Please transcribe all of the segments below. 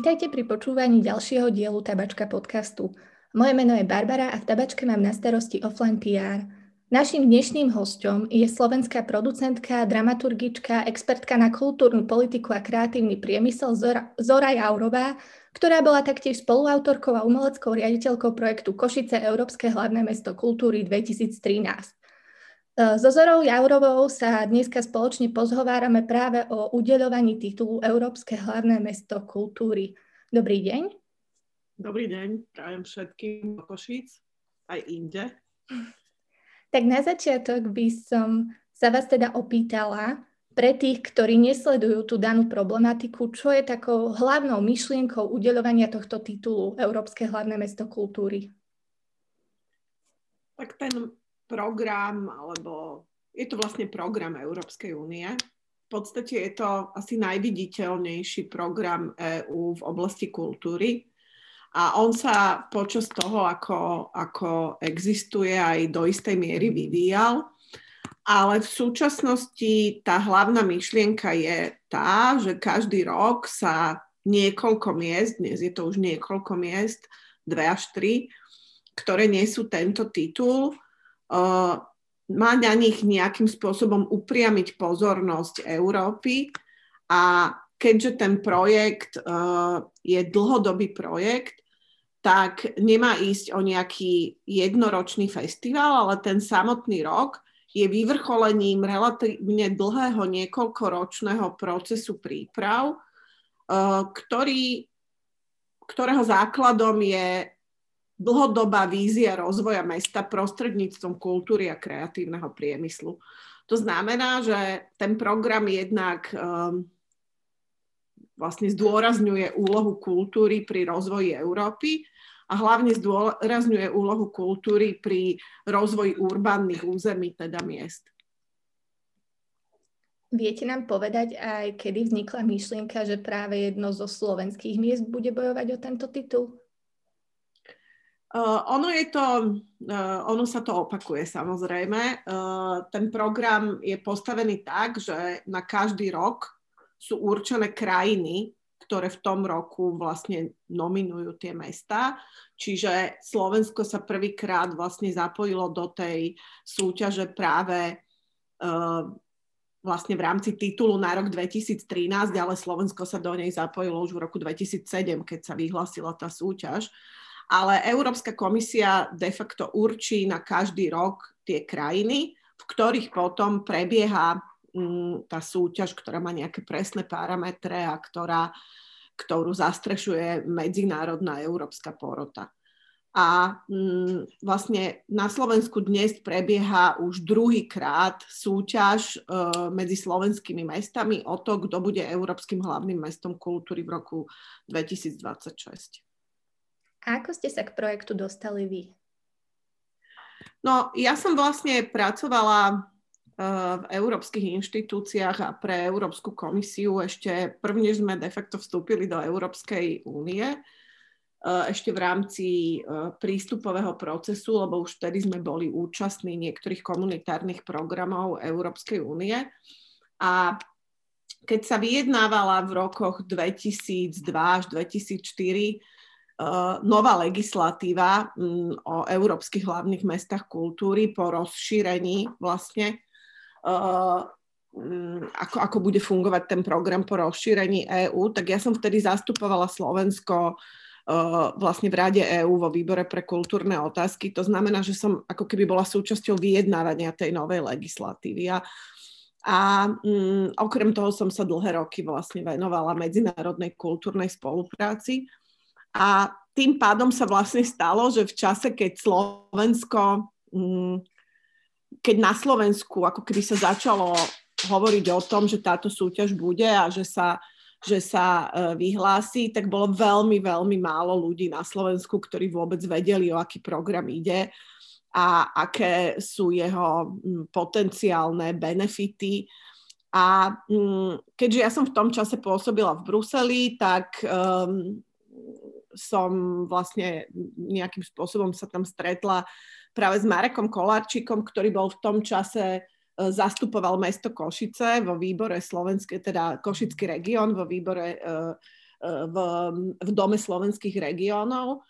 Vítajte pri počúvaní ďalšieho dielu Tabačka podcastu. Moje meno je Barbara a v Tabačke mám na starosti offline PR. Naším dnešným hostom je slovenská producentka, dramaturgička, expertka na kultúrnu politiku a kreatívny priemysel Zora, Zora Jaurová, ktorá bola taktiež spoluautorkou a umeleckou riaditeľkou projektu Košice Európske hlavné mesto kultúry 2013. So Zorou Jaurovou sa dneska spoločne pozhovárame práve o udeľovaní titulu Európske hlavné mesto kultúry. Dobrý deň. Dobrý deň, prajem všetkým do Košíc, aj inde. Tak na začiatok by som sa vás teda opýtala, pre tých, ktorí nesledujú tú danú problematiku, čo je takou hlavnou myšlienkou udeľovania tohto titulu Európske hlavné mesto kultúry? Tak ten program, alebo je to vlastne program Európskej únie. V podstate je to asi najviditeľnejší program EÚ v oblasti kultúry. A on sa počas toho, ako, ako existuje, aj do istej miery vyvíjal. Ale v súčasnosti tá hlavná myšlienka je tá, že každý rok sa niekoľko miest, dnes je to už niekoľko miest, dve až tri, ktoré nesú tento titul, má na nich nejakým spôsobom upriamiť pozornosť Európy a keďže ten projekt je dlhodobý projekt, tak nemá ísť o nejaký jednoročný festival, ale ten samotný rok je vyvrcholením relatívne dlhého niekoľkoročného procesu príprav, ktorý, ktorého základom je dlhodobá vízia rozvoja mesta prostredníctvom kultúry a kreatívneho priemyslu. To znamená, že ten program jednak um, vlastne zdôrazňuje úlohu kultúry pri rozvoji Európy a hlavne zdôrazňuje úlohu kultúry pri rozvoji urbánnych území, teda miest. Viete nám povedať aj, kedy vznikla myšlienka, že práve jedno zo slovenských miest bude bojovať o tento titul? Uh, ono, je to, uh, ono sa to opakuje samozrejme. Uh, ten program je postavený tak, že na každý rok sú určené krajiny, ktoré v tom roku vlastne nominujú tie mesta. Čiže Slovensko sa prvýkrát vlastne zapojilo do tej súťaže práve uh, vlastne v rámci titulu na rok 2013, ale Slovensko sa do nej zapojilo už v roku 2007, keď sa vyhlasila tá súťaž. Uh, ale Európska komisia de facto určí na každý rok tie krajiny, v ktorých potom prebieha mm, tá súťaž, ktorá má nejaké presné parametre a ktorá, ktorú zastrešuje medzinárodná európska porota. A mm, vlastne na Slovensku dnes prebieha už druhýkrát súťaž e, medzi slovenskými mestami o to, kto bude Európskym hlavným mestom kultúry v roku 2026. Ako ste sa k projektu dostali vy? No, ja som vlastne pracovala eh, v európskych inštitúciách a pre Európsku komisiu ešte prvne sme de facto vstúpili do Európskej únie, eh, ešte v rámci eh, prístupového procesu, lebo už vtedy sme boli účastní niektorých komunitárnych programov Európskej únie. A keď sa vyjednávala v rokoch 2002 až 2004 Eh, nová legislatíva mm, o európskych hlavných mestách kultúry po rozšírení vlastne, eh, mm, ako, ako bude fungovať ten program po rozšírení EÚ, tak ja som vtedy zastupovala Slovensko eh, vlastne v Rade EÚ vo výbore pre kultúrne otázky. To znamená, že som ako keby bola súčasťou vyjednávania tej novej legislatívy. A, a um, okrem toho som sa dlhé roky vlastne venovala medzinárodnej kultúrnej spolupráci. A tým pádom sa vlastne stalo, že v čase, keď Slovensko, mm, keď na Slovensku ako keby sa začalo hovoriť o tom, že táto súťaž bude a že sa, že sa e, vyhlási, tak bolo veľmi, veľmi málo ľudí na Slovensku, ktorí vôbec vedeli, o aký program ide a aké sú jeho mm, potenciálne benefity. A mm, keďže ja som v tom čase pôsobila v Bruseli, tak um, som vlastne nejakým spôsobom sa tam stretla práve s Marekom Kolárčikom, ktorý bol v tom čase e, zastupoval mesto Košice vo výbore slovenské, teda Košický región vo výbore uh, v, v Dome slovenských regiónov.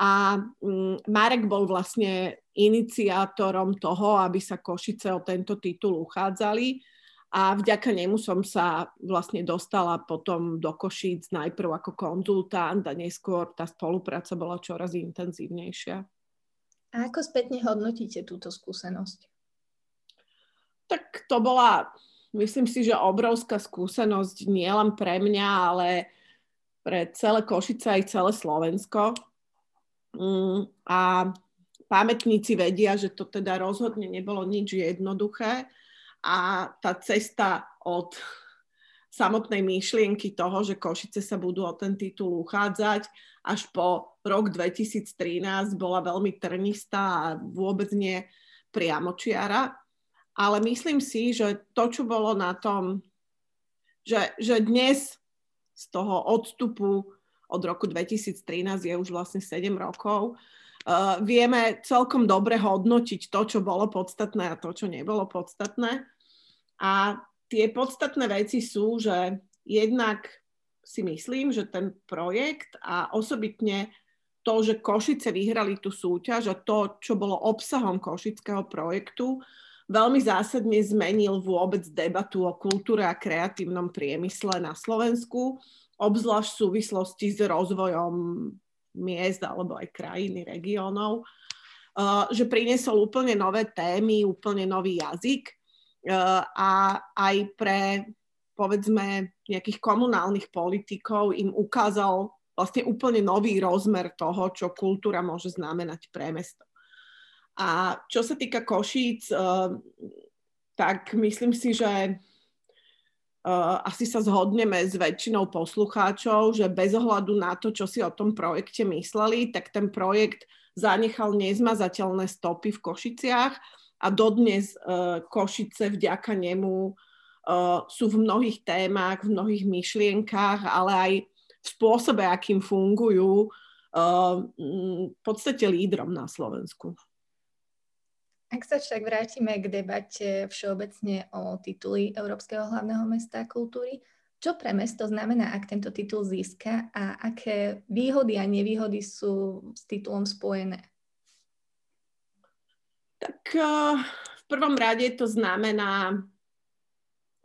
A mm, Marek bol vlastne iniciátorom toho, aby sa Košice o tento titul uchádzali a vďaka nemu som sa vlastne dostala potom do Košíc najprv ako konzultant a neskôr tá spolupráca bola čoraz intenzívnejšia. A ako spätne hodnotíte túto skúsenosť? Tak to bola, myslím si, že obrovská skúsenosť nielen pre mňa, ale pre celé Košice aj celé Slovensko. Mm, a pamätníci vedia, že to teda rozhodne nebolo nič jednoduché a tá cesta od samotnej myšlienky toho, že Košice sa budú o ten titul uchádzať, až po rok 2013 bola veľmi trnistá a vôbec nie priamočiara. Ale myslím si, že to, čo bolo na tom, že, že dnes z toho odstupu od roku 2013 je už vlastne 7 rokov. Uh, vieme celkom dobre hodnotiť to, čo bolo podstatné a to, čo nebolo podstatné. A tie podstatné veci sú, že jednak si myslím, že ten projekt a osobitne to, že Košice vyhrali tú súťaž a to, čo bolo obsahom košického projektu, veľmi zásadne zmenil vôbec debatu o kultúre a kreatívnom priemysle na Slovensku obzvlášť v súvislosti s rozvojom miest alebo aj krajiny, regiónov, uh, že priniesol úplne nové témy, úplne nový jazyk a aj pre povedzme nejakých komunálnych politikov im ukázal vlastne úplne nový rozmer toho, čo kultúra môže znamenať pre mesto. A čo sa týka Košíc, uh, tak myslím si, že uh, asi sa zhodneme s väčšinou poslucháčov, že bez ohľadu na to, čo si o tom projekte mysleli, tak ten projekt zanechal nezmazateľné stopy v Košiciach a dodnes uh, Košice vďaka nemu uh, sú v mnohých témach, v mnohých myšlienkách, ale aj v spôsobe, akým fungujú, uh, v podstate lídrom na Slovensku. Ak sa však vrátime k debate všeobecne o tituli Európskeho hlavného mesta kultúry, čo pre mesto znamená, ak tento titul získa a aké výhody a nevýhody sú s titulom spojené? Tak uh, v prvom rade to znamená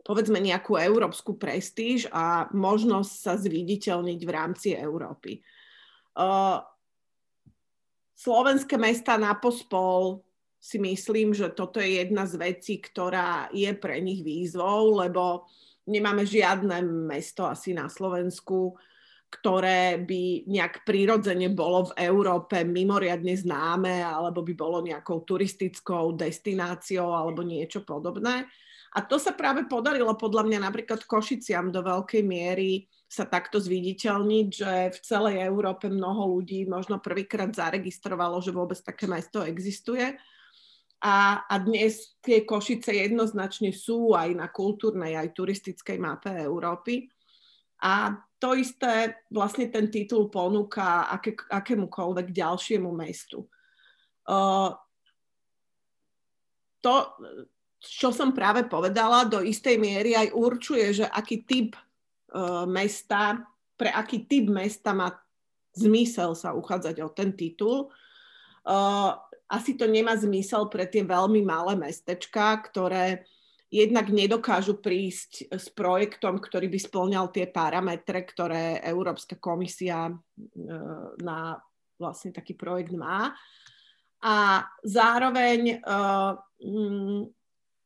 povedzme nejakú európsku prestíž a možnosť sa zviditeľniť v rámci Európy. Uh, slovenské mesta na pospol si myslím, že toto je jedna z vecí, ktorá je pre nich výzvou, lebo nemáme žiadne mesto asi na Slovensku, ktoré by nejak prirodzene bolo v Európe mimoriadne známe alebo by bolo nejakou turistickou destináciou alebo niečo podobné. A to sa práve podarilo podľa mňa napríklad Košiciam do veľkej miery sa takto zviditeľniť, že v celej Európe mnoho ľudí možno prvýkrát zaregistrovalo, že vôbec také mesto existuje a, a dnes tie Košice jednoznačne sú aj na kultúrnej, aj turistickej mape Európy. A to isté vlastne ten titul ponúka aké, akémukoľvek ďalšiemu mestu. Uh, to, čo som práve povedala, do istej miery aj určuje, že aký typ uh, mesta, pre aký typ mesta má zmysel sa uchádzať o ten titul. Uh, asi to nemá zmysel pre tie veľmi malé mestečka, ktoré jednak nedokážu prísť s projektom, ktorý by splňal tie parametre, ktoré Európska komisia e, na vlastne taký projekt má. A zároveň, e, mm,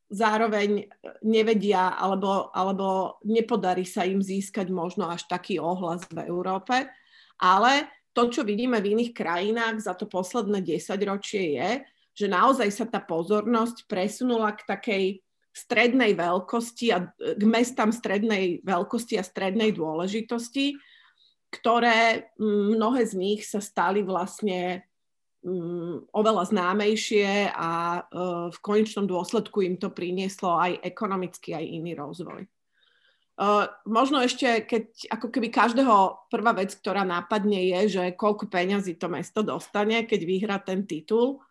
zároveň nevedia alebo, alebo nepodarí sa im získať možno až taký ohlas v Európe, ale to, čo vidíme v iných krajinách za to posledné desaťročie je, že naozaj sa tá pozornosť presunula k takej strednej veľkosti a k mestám strednej veľkosti a strednej dôležitosti, ktoré mnohé z nich sa stali vlastne oveľa známejšie a uh, v konečnom dôsledku im to prinieslo aj ekonomický, aj iný rozvoj. Uh, možno ešte, keď ako keby každého prvá vec, ktorá nápadne je, že koľko peňazí to mesto dostane, keď vyhrá ten titul,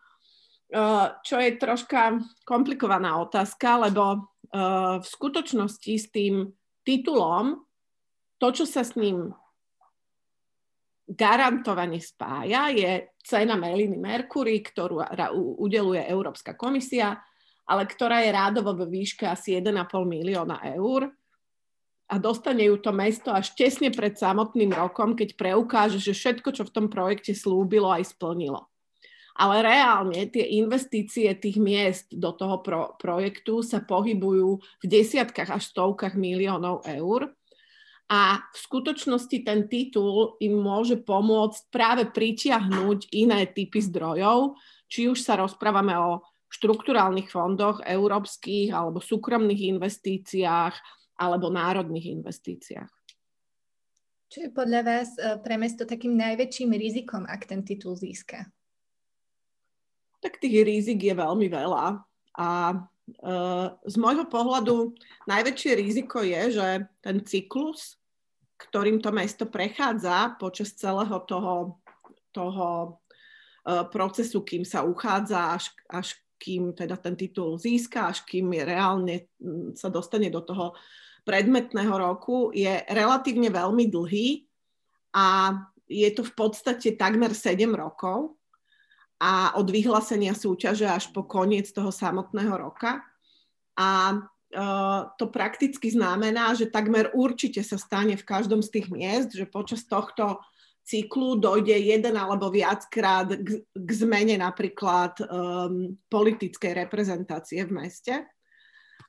čo je troška komplikovaná otázka, lebo v skutočnosti s tým titulom to, čo sa s ním garantovane spája, je cena Meliny Mercury, ktorú udeluje Európska komisia, ale ktorá je rádovo vo výške asi 1,5 milióna eur a dostane ju to mesto až tesne pred samotným rokom, keď preukáže, že všetko, čo v tom projekte slúbilo, aj splnilo. Ale reálne tie investície tých miest do toho pro, projektu sa pohybujú v desiatkách až stovkách miliónov eur. A v skutočnosti ten titul im môže pomôcť práve pritiahnuť iné typy zdrojov, či už sa rozprávame o štrukturálnych fondoch európskych alebo súkromných investíciách alebo národných investíciách. Čo je podľa vás e, pre mesto takým najväčším rizikom, ak ten titul získa? Tak tých rizik je veľmi veľa. A uh, z môjho pohľadu najväčšie riziko je, že ten cyklus, ktorým to mesto prechádza počas celého toho, toho uh, procesu, kým sa uchádza až, až kým teda ten titul získa, až kým je reálne sa dostane do toho predmetného roku, je relatívne veľmi dlhý a je to v podstate takmer 7 rokov a od vyhlásenia súťaže až po koniec toho samotného roka. A uh, to prakticky znamená, že takmer určite sa stane v každom z tých miest, že počas tohto cyklu dojde jeden alebo viackrát k, k zmene napríklad um, politickej reprezentácie v meste.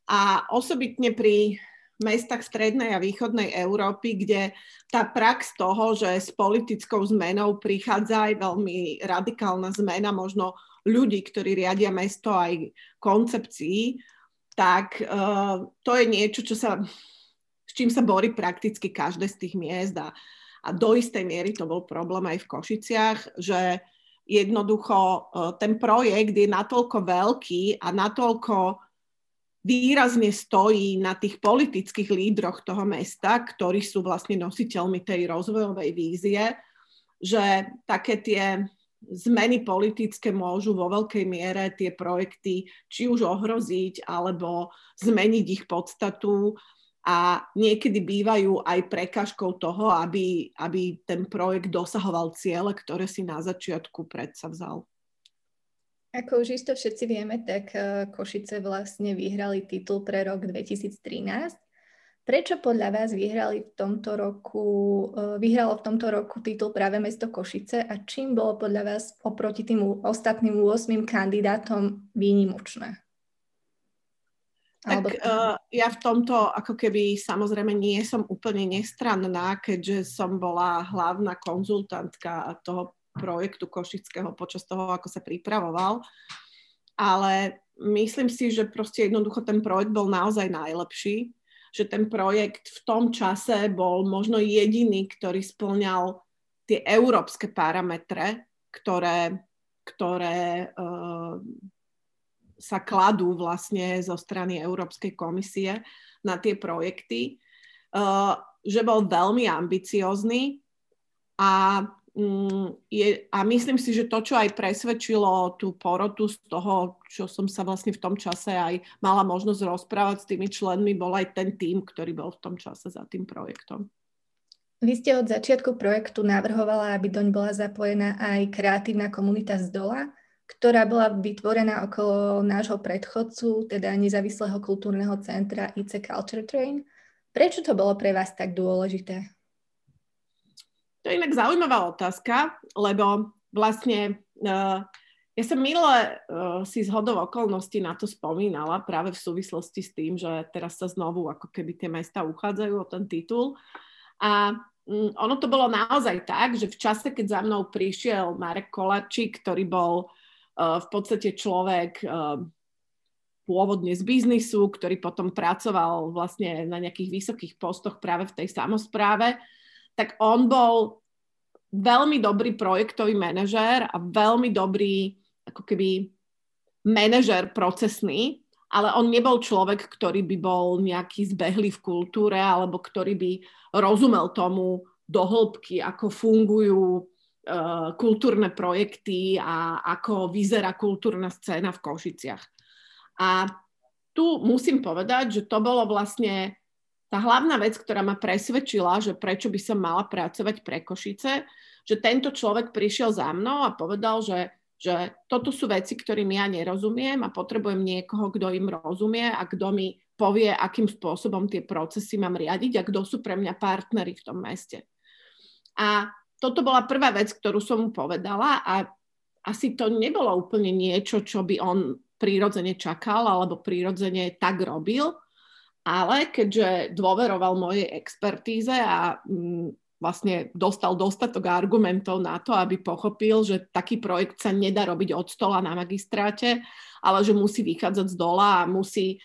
A osobitne pri mestách strednej a východnej Európy, kde tá prax toho, že s politickou zmenou prichádza aj veľmi radikálna zmena možno ľudí, ktorí riadia mesto aj koncepcií, tak uh, to je niečo, čo sa, s čím sa borí prakticky každé z tých miest a a do istej miery to bol problém aj v Košiciach, že jednoducho e, ten projekt je natoľko veľký a natoľko výrazne stojí na tých politických lídroch toho mesta, ktorí sú vlastne nositeľmi tej rozvojovej vízie, že také tie zmeny politické môžu vo veľkej miere tie projekty či už ohroziť alebo zmeniť ich podstatu a niekedy bývajú aj prekažkou toho, aby, aby ten projekt dosahoval ciele, ktoré si na začiatku predsa vzal. Ako už isto všetci vieme, tak eh, Košice vlastne vyhrali titul pre rok 2013. Prečo podľa vás vyhrali v tomto roku, eh, vyhralo v tomto roku titul práve mesto Košice a čím bolo podľa vás oproti tým ostatným 8 kandidátom výnimočné? Tak uh, ja v tomto ako keby samozrejme nie som úplne nestranná, keďže som bola hlavná konzultantka toho projektu Košického počas toho, ako sa pripravoval. Ale myslím si, že proste jednoducho ten projekt bol naozaj najlepší, že ten projekt v tom čase bol možno jediný, ktorý splňal tie európske parametre, ktoré, ktoré uh, sa kladú vlastne zo strany Európskej komisie na tie projekty, uh, že bol veľmi ambiciózny a, je, a myslím si, že to, čo aj presvedčilo tú porotu z toho, čo som sa vlastne v tom čase aj mala možnosť rozprávať s tými členmi, bol aj ten tým, ktorý bol v tom čase za tým projektom. Vy ste od začiatku projektu navrhovala, aby doň bola zapojená aj kreatívna komunita z dola ktorá bola vytvorená okolo nášho predchodcu, teda nezávislého kultúrneho centra IC Culture Train. Prečo to bolo pre vás tak dôležité? To je inak zaujímavá otázka, lebo vlastne uh, ja som minule uh, si z hodov okolností na to spomínala práve v súvislosti s tým, že teraz sa znovu ako keby tie mesta uchádzajú o ten titul. A um, ono to bolo naozaj tak, že v čase, keď za mnou prišiel Marek Kolačík, ktorý bol Eh, v podstate človek eh, pôvodne z biznisu, ktorý potom pracoval vlastne na nejakých vysokých postoch práve v tej samozpráve, tak on bol veľmi dobrý projektový manažér a veľmi dobrý ako keby manažér procesný, ale on nebol človek, ktorý by bol nejaký zbehlý v kultúre alebo ktorý by rozumel tomu do hĺbky, ako fungujú Eh, kultúrne projekty a ako vyzerá kultúrna scéna v Košiciach. A tu musím povedať, že to bolo vlastne tá hlavná vec, ktorá ma presvedčila, že prečo by som mala pracovať pre Košice, že tento človek prišiel za mnou a povedal, že, že toto sú veci, ktorým ja nerozumiem a potrebujem niekoho, kto im rozumie a kto mi povie, akým spôsobom tie procesy mám riadiť a kto sú pre mňa partnery v tom meste. A toto bola prvá vec, ktorú som mu povedala a asi to nebolo úplne niečo, čo by on prírodzene čakal alebo prírodzene tak robil, ale keďže dôveroval mojej expertíze a mm, vlastne dostal dostatok argumentov na to, aby pochopil, že taký projekt sa nedá robiť od stola na magistráte, ale že musí vychádzať z dola a musí e,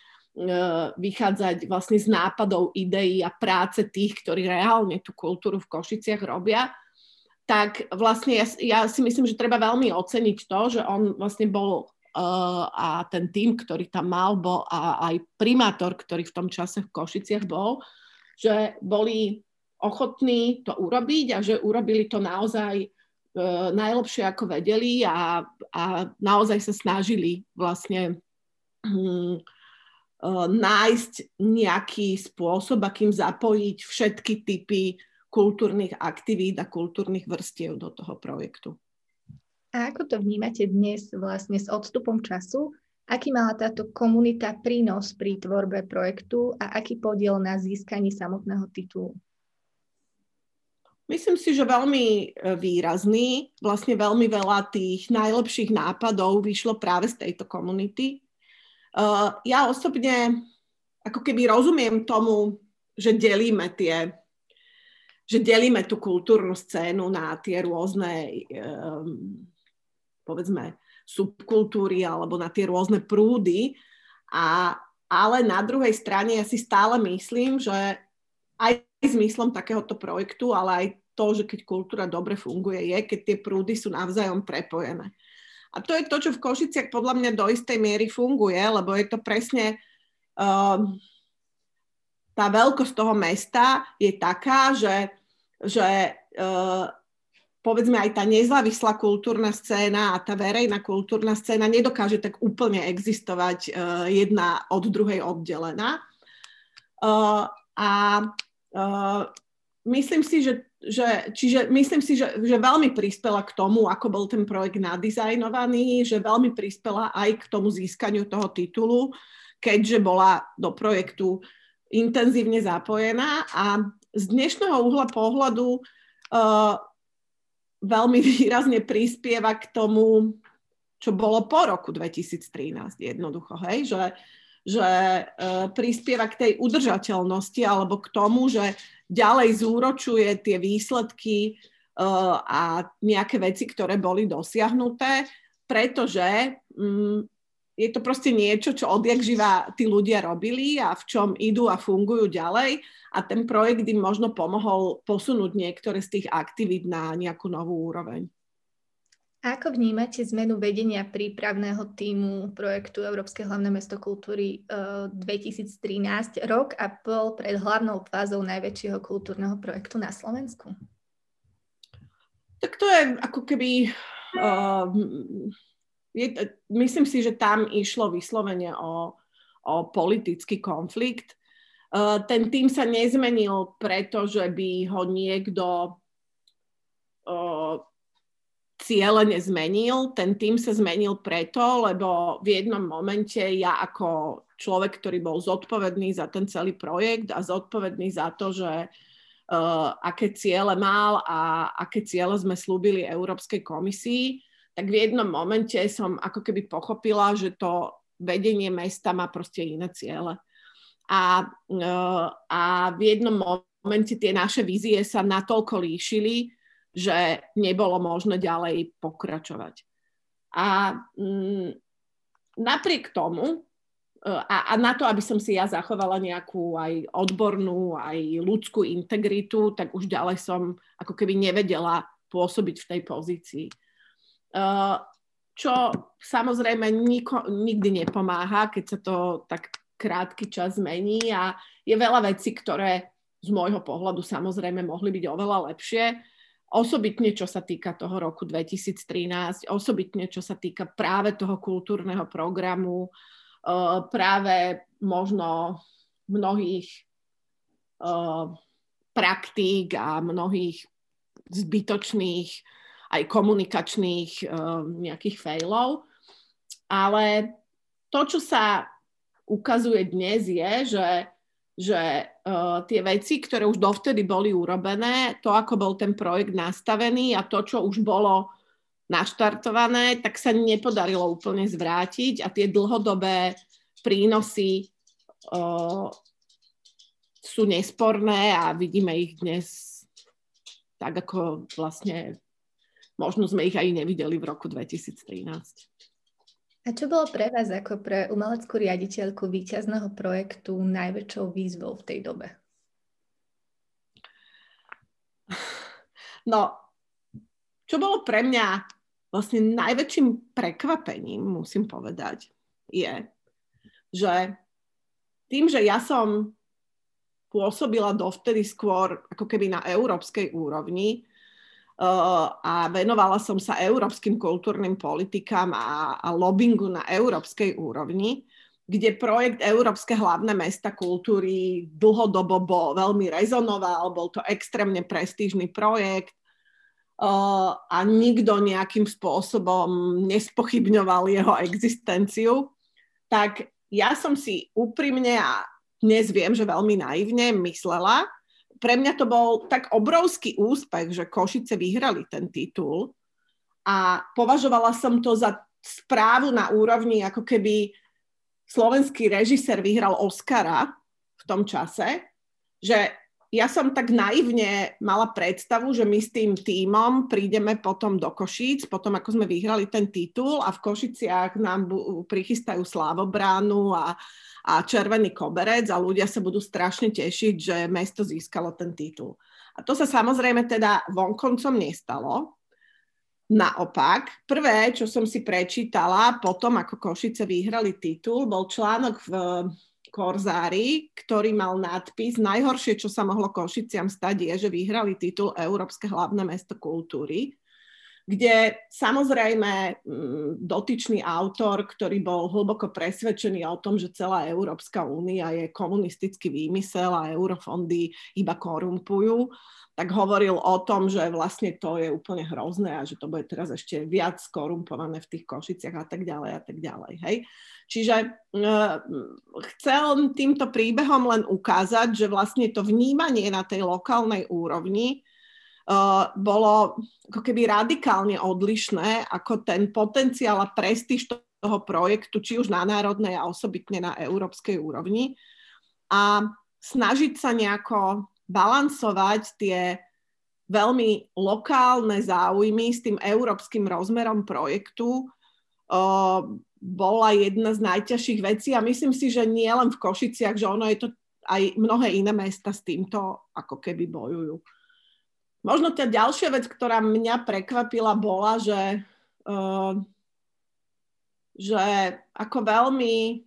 vychádzať vlastne z nápadov, ideí a práce tých, ktorí reálne tú kultúru v Košiciach robia, tak vlastne ja, ja si myslím, že treba veľmi oceniť to, že on vlastne bol a ten tým, ktorý tam mal, bol a aj primátor, ktorý v tom čase v Košiciach bol, že boli ochotní to urobiť a že urobili to naozaj uh, najlepšie, ako vedeli a, a naozaj sa snažili vlastne um, nájsť nejaký spôsob, akým zapojiť všetky typy kultúrnych aktivít a kultúrnych vrstiev do toho projektu. A ako to vnímate dnes vlastne s odstupom času? Aký mala táto komunita prínos pri tvorbe projektu a aký podiel na získaní samotného titulu? Myslím si, že veľmi e, výrazný. Vlastne veľmi veľa tých najlepších nápadov vyšlo práve z tejto komunity. E, ja osobne ako keby rozumiem tomu, že delíme tie že delíme tú kultúrnu scénu na tie rôzne um, povedzme, subkultúry alebo na tie rôzne prúdy. A, ale na druhej strane ja si stále myslím, že aj zmyslom takéhoto projektu, ale aj to, že keď kultúra dobre funguje, je, keď tie prúdy sú navzájom prepojené. A to je to, čo v Košiciach podľa mňa do istej miery funguje, lebo je to presne uh, tá veľkosť toho mesta je taká, že, že uh, povedzme aj tá nezávislá kultúrna scéna a tá verejná kultúrna scéna nedokáže tak úplne existovať uh, jedna od druhej oddelená. Uh, a uh, myslím si, že, že, čiže myslím si, že, že veľmi prispela k tomu, ako bol ten projekt nadizajnovaný, že veľmi prispela aj k tomu získaniu toho titulu, keďže bola do projektu intenzívne zapojená a z dnešného uhla pohľadu uh, veľmi výrazne prispieva k tomu, čo bolo po roku 2013 jednoducho, hej, že, že uh, prispieva k tej udržateľnosti alebo k tomu, že ďalej zúročuje tie výsledky uh, a nejaké veci, ktoré boli dosiahnuté, pretože um, je to proste niečo, čo odjak živa tí ľudia robili a v čom idú a fungujú ďalej a ten projekt im možno pomohol posunúť niektoré z tých aktivít na nejakú novú úroveň. Ako vnímate zmenu vedenia prípravného týmu projektu Európske hlavné mesto kultúry 2013, eh, rok a pol pred hlavnou fázou najväčšieho kultúrneho projektu na Slovensku? Tak to je ako keby uh, je, myslím si, že tam išlo vyslovene o, o politický konflikt. Uh, ten tým sa nezmenil preto, že by ho niekto uh, cieľene zmenil. Ten tým sa zmenil preto, lebo v jednom momente ja ako človek, ktorý bol zodpovedný za ten celý projekt a zodpovedný za to, že uh, aké ciele mal a aké ciele sme slúbili Európskej komisii, tak v jednom momente som ako keby pochopila, že to vedenie mesta má proste iné ciele. A, eh, a v jednom momente tie naše vízie sa natoľko líšili, že nebolo možné ďalej pokračovať. A m, mm, napriek tomu, eh, a, a na to, aby som si ja zachovala nejakú aj odbornú, aj ľudskú integritu, tak už ďalej som ako keby nevedela pôsobiť v tej pozícii. Eh, čo samozrejme niko, nikdy nepomáha, keď sa to tak krátky čas zmení a je veľa vecí, ktoré z môjho pohľadu samozrejme mohli byť oveľa lepšie. Osobitne, čo sa týka toho roku 2013, osobitne, čo sa týka práve toho kultúrneho programu, eh, práve možno mnohých uh, praktík a mnohých zbytočných aj komunikačných uh, nejakých failov. Ale to, čo sa ukazuje dnes, je, že, že uh, tie veci, ktoré už dovtedy boli urobené, to, ako bol ten projekt nastavený a to, čo už bolo naštartované, tak sa nepodarilo úplne zvrátiť a tie dlhodobé prínosy uh, sú nesporné a vidíme ich dnes tak, ako vlastne možno sme ich aj nevideli v roku 2013. A čo bolo pre vás ako pre umeleckú riaditeľku víťazného projektu najväčšou výzvou v tej dobe? No, čo bolo pre mňa vlastne najväčším prekvapením, musím povedať, je, že tým, že ja som pôsobila dovtedy skôr ako keby na európskej úrovni, a venovala som sa európskym kultúrnym politikám a, a lobbingu na európskej úrovni, kde projekt Európske hlavné mesta kultúry dlhodobo bol, veľmi rezonoval, bol to extrémne prestížny projekt a nikto nejakým spôsobom nespochybňoval jeho existenciu, tak ja som si úprimne a dnes viem, že veľmi naivne myslela, pre mňa to bol tak obrovský úspech, že Košice vyhrali ten titul a považovala som to za správu na úrovni, ako keby slovenský režisér vyhral Oscara v tom čase, že ja som tak naivne mala predstavu, že my s tým tímom prídeme potom do Košíc, potom ako sme vyhrali ten titul a v Košiciach nám prichystajú slávobránu a, a červený koberec a ľudia sa budú strašne tešiť, že mesto získalo ten titul. A to sa samozrejme teda vonkoncom nestalo. Naopak, prvé, čo som si prečítala potom, ako Košice vyhrali titul, bol článok v Korzári, ktorý mal nadpis Najhoršie, čo sa mohlo Košiciam stať, je, že vyhrali titul Európske hlavné mesto kultúry, kde samozrejme mm, dotyčný autor, ktorý bol hlboko presvedčený o tom, že celá Európska únia je komunistický výmysel a eurofondy iba korumpujú, tak hovoril o tom, že vlastne to je úplne hrozné a že to bude teraz ešte viac korumpované v tých košiciach a tak ďalej a tak ďalej. Hej? Čiže uh, chcel týmto príbehom len ukázať, že vlastne to vnímanie na tej lokálnej úrovni uh, bolo ako keby radikálne odlišné ako ten potenciál a prestíž toho projektu, či už na národnej a osobitne na európskej úrovni. A snažiť sa nejako balansovať tie veľmi lokálne záujmy s tým európskym rozmerom projektu bola jedna z najťažších vecí a myslím si, že nie len v Košiciach, že ono je to aj mnohé iné mesta s týmto ako keby bojujú. Možno tá ďalšia vec, ktorá mňa prekvapila, bola, že, uh, že ako veľmi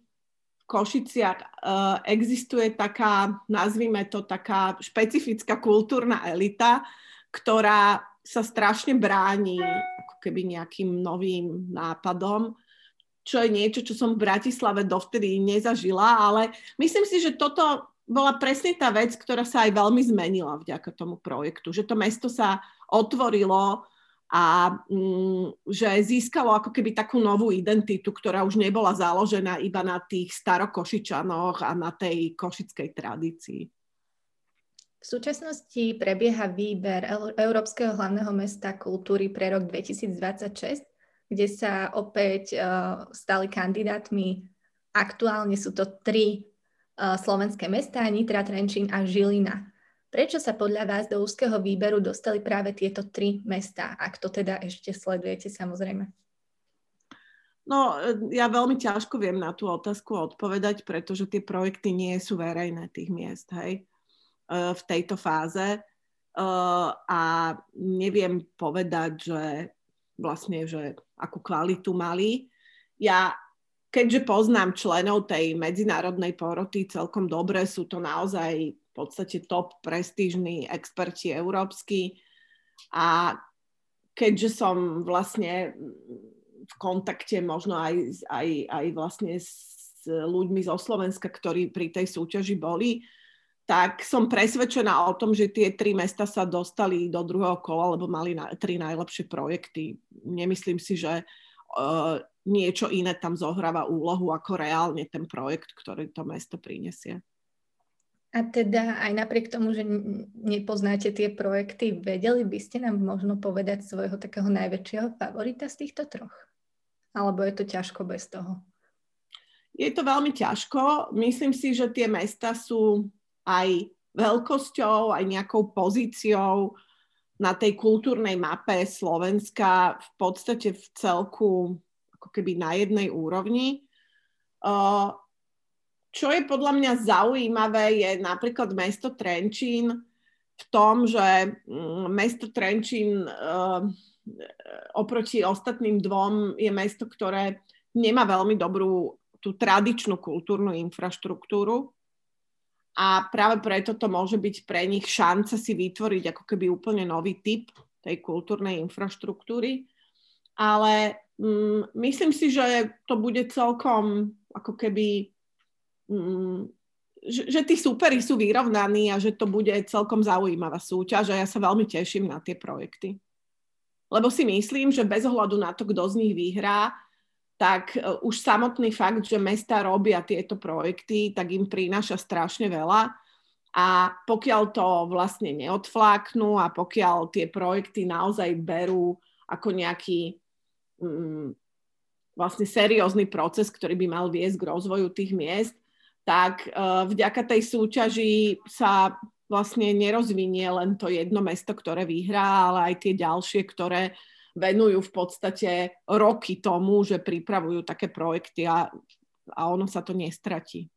Košiciach uh, existuje taká, nazvime to, taká špecifická kultúrna elita, ktorá sa strašne bráni ako keby nejakým novým nápadom, čo je niečo, čo som v Bratislave dovtedy nezažila, ale myslím si, že toto bola presne tá vec, ktorá sa aj veľmi zmenila vďaka tomu projektu, že to mesto sa otvorilo a mm, že získalo ako keby takú novú identitu, ktorá už nebola založená iba na tých starokošičanoch a na tej košickej tradícii. V súčasnosti prebieha výber Európskeho hlavného mesta kultúry pre rok 2026, kde sa opäť uh, stali kandidátmi. Aktuálne sú to tri uh, slovenské mesta, Nitra, Trenčín a Žilina. Prečo sa podľa vás do úzkeho výberu dostali práve tieto tri mesta, ak to teda ešte sledujete samozrejme? No, ja veľmi ťažko viem na tú otázku odpovedať, pretože tie projekty nie sú verejné tých miest, hej, v tejto fáze. A neviem povedať, že vlastne, že akú kvalitu mali. Ja, keďže poznám členov tej medzinárodnej poroty celkom dobre, sú to naozaj v podstate top prestížni experti európsky a keďže som vlastne v kontakte možno aj, aj, aj vlastne s ľuďmi zo Slovenska, ktorí pri tej súťaži boli, tak som presvedčená o tom, že tie tri mesta sa dostali do druhého kola, lebo mali na, tri najlepšie projekty. Nemyslím si, že uh, niečo iné tam zohráva úlohu ako reálne ten projekt, ktorý to mesto prinesie. A teda aj napriek tomu, že nepoznáte tie projekty, vedeli by ste nám možno povedať svojho takého najväčšieho favorita z týchto troch? Alebo je to ťažko bez toho? Je to veľmi ťažko. Myslím si, že tie mesta sú aj veľkosťou, aj nejakou pozíciou na tej kultúrnej mape Slovenska v podstate v celku ako keby na jednej úrovni. Čo je podľa mňa zaujímavé, je napríklad mesto Trenčín v tom, že mm, mesto Trenčín oproti ostatným dvom je mesto, ktoré nemá veľmi dobrú tú tradičnú kultúrnu infraštruktúru a práve preto to môže byť pre nich šanca si vytvoriť ako keby úplne nový typ tej kultúrnej infraštruktúry. Ale mm, myslím si, že to bude celkom ako keby, mm, že, že tí súperi sú vyrovnaní a že to bude celkom zaujímavá súťaž a ja sa veľmi teším na tie projekty. Lebo si myslím, že bez ohľadu na to, kto z nich vyhrá, tak e, už samotný fakt, že mesta robia tieto projekty, tak im prináša strašne veľa. A pokiaľ to vlastne neodfláknú a pokiaľ tie projekty naozaj berú ako nejaký mm, vlastne seriózny proces, ktorý by mal viesť k rozvoju tých miest, tak uh, vďaka tej súťaži sa vlastne nerozvinie len to jedno mesto, ktoré vyhrá, ale aj tie ďalšie, ktoré venujú v podstate roky tomu, že pripravujú také projekty a, a ono sa to nestratí.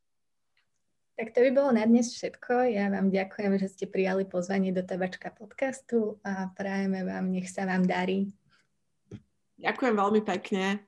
Tak to by bolo na dnes všetko. Ja vám ďakujem, že ste prijali pozvanie do Tabačka podcastu a prajeme vám, nech sa vám darí. Ďakujem veľmi pekne.